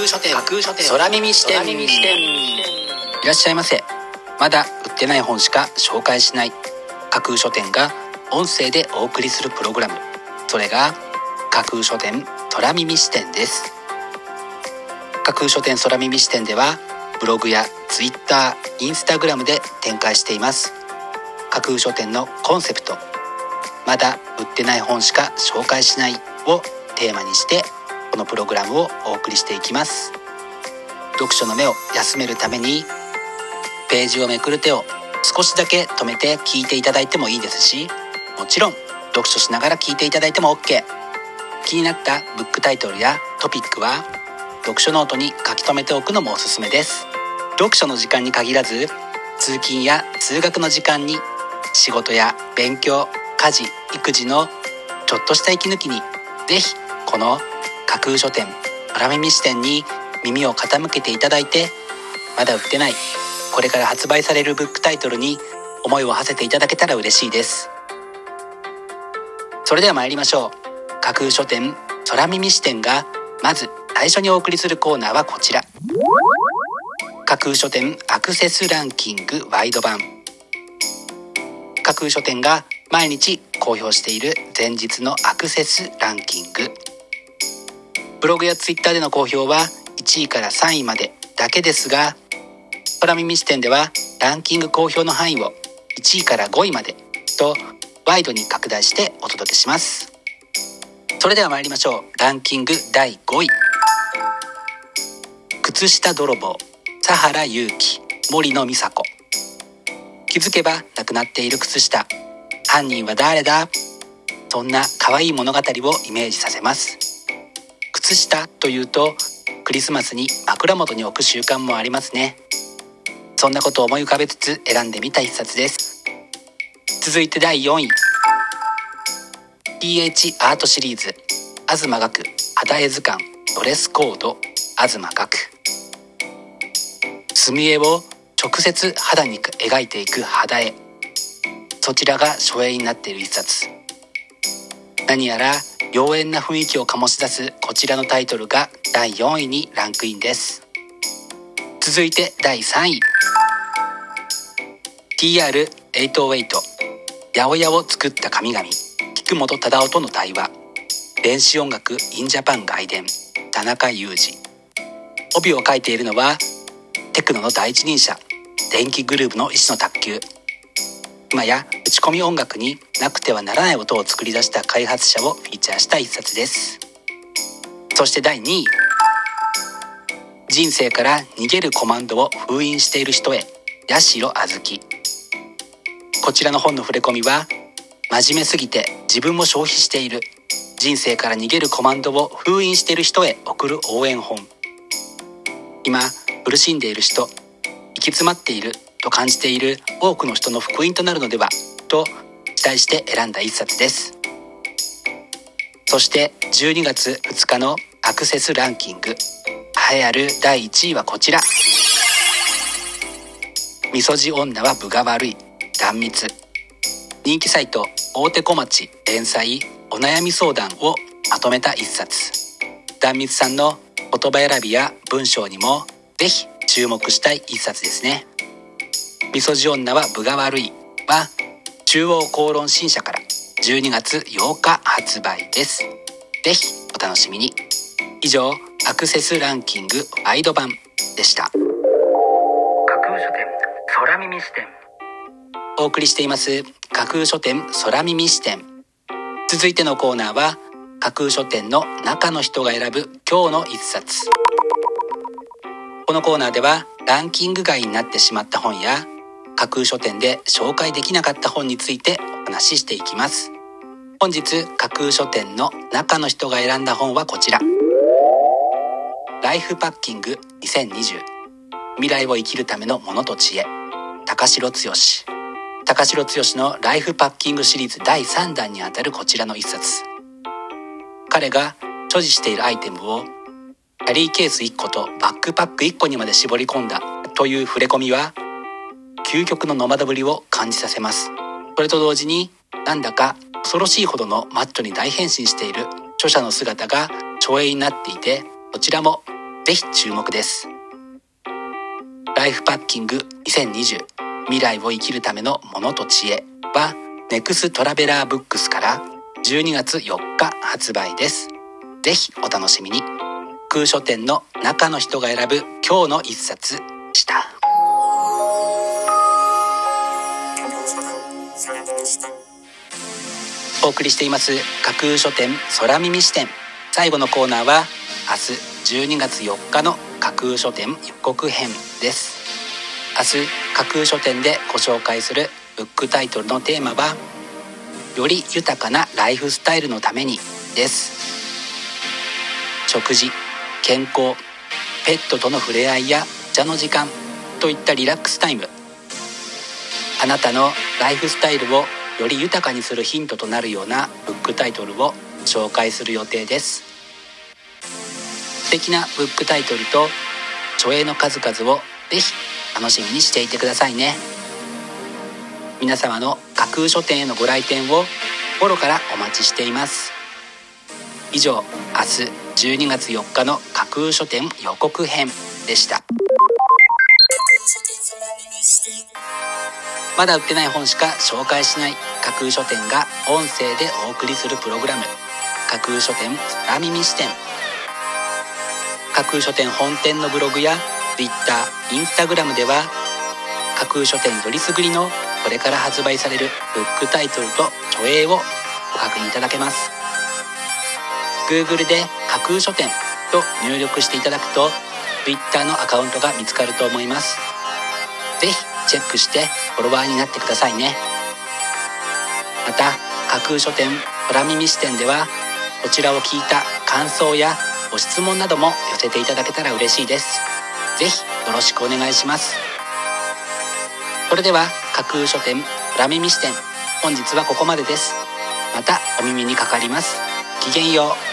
空書店。書店。空耳視点。いらっしゃいませ。まだ売ってない本しか紹介しない。架空書店が音声でお送りするプログラム。それが架空書店空耳視点です。架空書店空耳視点ではブログやツイッター、インスタグラムで展開しています。架空書店のコンセプト。まだ売ってない本しか紹介しないをテーマにしてこのプログラムをお送りしていきます。読書の目を休めるためにページをめくる手を少しだけ止めて聞いていただいてもいいですしもちろん読書しながら聞いていただいても OK 気になったブックタイトルやトピックは読書ノートに書き留めておくのもおすすめです。読書の時間に限らず通勤や通学の時間に仕事や勉強家事育児のちょっとした息抜きに是非この架空書店空耳視点に耳を傾けていただいてまだ売ってないこれから発売されるブックタイトルに思いを馳せていただけたら嬉しいです。それでは参りましょう。架空書店空耳視点がまず最初にお送りするコーナーはこちら。架空書店アクセスランキングワイド版。架空書店が毎日公表している前日のアクセスランキング。ブログやツイッターでの公表は1位から3位までだけですが空耳視点ではランキング公表の範囲を1位から5位までとワイドに拡大してお届けします。それでは参りましょう。ランキング第5位。靴下泥棒。佐原祐希。森野美佐子。気づけばなくなっている靴下。犯人は誰だ？そんな可愛い物語をイメージさせます。靴下というとクリスマスに枕元に置く習慣もありますね。そんなことを思い浮かべつつ選んでみた一冊です。続いて第4位。PH アートシリーズ。東学。肌絵図鑑。ドレスコード。東学。墨絵を直接肌に描いていく肌絵。そちらが初映になっている一冊。何やら妖艶な雰囲気を醸し出すこちらのタイトルが第4位にランクインです。続いて第3位。TR808 八百屋を作った神々。菊本忠夫との対話。電子音楽インジャパン外伝。田中裕二。帯を書いているのはテクノの第一人者。電気グループの石野卓球。今や込み音楽になくてはならない音を作り出した開発者をフィーチャーした一冊です。そして第2位。人生から逃げるコマンドを封印している人へ。八代あずきこちらの本の触れ込みは真面目すぎて自分も消費している。人生から逃げるコマンドを封印している人へ送る応援本。今苦しんでいる人行き詰まっていると感じている多くの人の福音となるのでは。と期待して選んだ一冊です。そして12月2日のアクセスランキング。栄えある第1位はこちら。みそじ女は分が悪い。断蜜。人気サイト大手小町連載お悩み相談をまとめた一冊。断蜜さんの言葉選びや文章にもぜひ注目したい一冊ですね。みそじ女は分が悪い。中央公論新社から12月8日発売です。ぜひお楽しみに。以上アクセスランキングワイド版でした。架空書店空耳視点。お送りしています架空書店空耳視点。続いてのコーナーは架空書店の中の人が選ぶ今日の一冊。このコーナーではランキング外になってしまった本や架空書店で紹介できなかった本についてお話ししていきます。本日架空書店の中の人が選んだ本はこちら。ライフパッキング2020未来を生きるためのものと知恵。高城剛。高城剛のライフパッキングシリーズ第3弾にあたるこちらの一冊。彼が所持しているアイテムをキャリーケース1個とバックパック1個にまで絞り込んだという触れ込みは究極のノマドぶりを感じさせます。それと同時になんだか恐ろしいほどのマッチョに大変身している著者の姿が著影になっていてどちらもぜひ注目です。ライフパッキング2020未来を生きるためのものと知恵はネクストラベラーブックスから12月4日発売です。ぜひお楽しみに。空書店の中の人が選ぶ今日の一冊でした。お送りしています架空書店空耳視点。最後のコーナーは明日12月4日の架空書店予告編です。明日架空書店でご紹介するブックタイトルのテーマはより豊かなライフスタイルのためにです。食事健康ペットとの触れ合いや茶の時間といったリラックスタイム。あなたのライフスタイルをより豊かにするヒントとなるようなブックタイトルを紹介する予定です。素敵なブックタイトルと著影の数々をぜひ楽しみにしていてくださいね。皆様の架空書店へのご来店を心からお待ちしています。以上明日12月4日の架空書店予告編でした。まだ売ってない本しか紹介しない架空書店が音声でお送りするプログラム。架空書店空耳視点架空書店本店のブログや Twitter、Instagram では架空書店よりすぐりのこれから発売されるブックタイトルと著影をご確認いただけます。Google で架空書店と入力していただくと Twitter のアカウントが見つかると思います。ぜひチェックしてフォロワーになってくださいね。また架空書店空耳視点ではこちらを聞いた感想やご質問なども寄せていただけたら嬉しいです。ぜひよろしくお願いします。それでは架空書店空耳視点本日はここまでです。またお耳にかかります。きげんよう。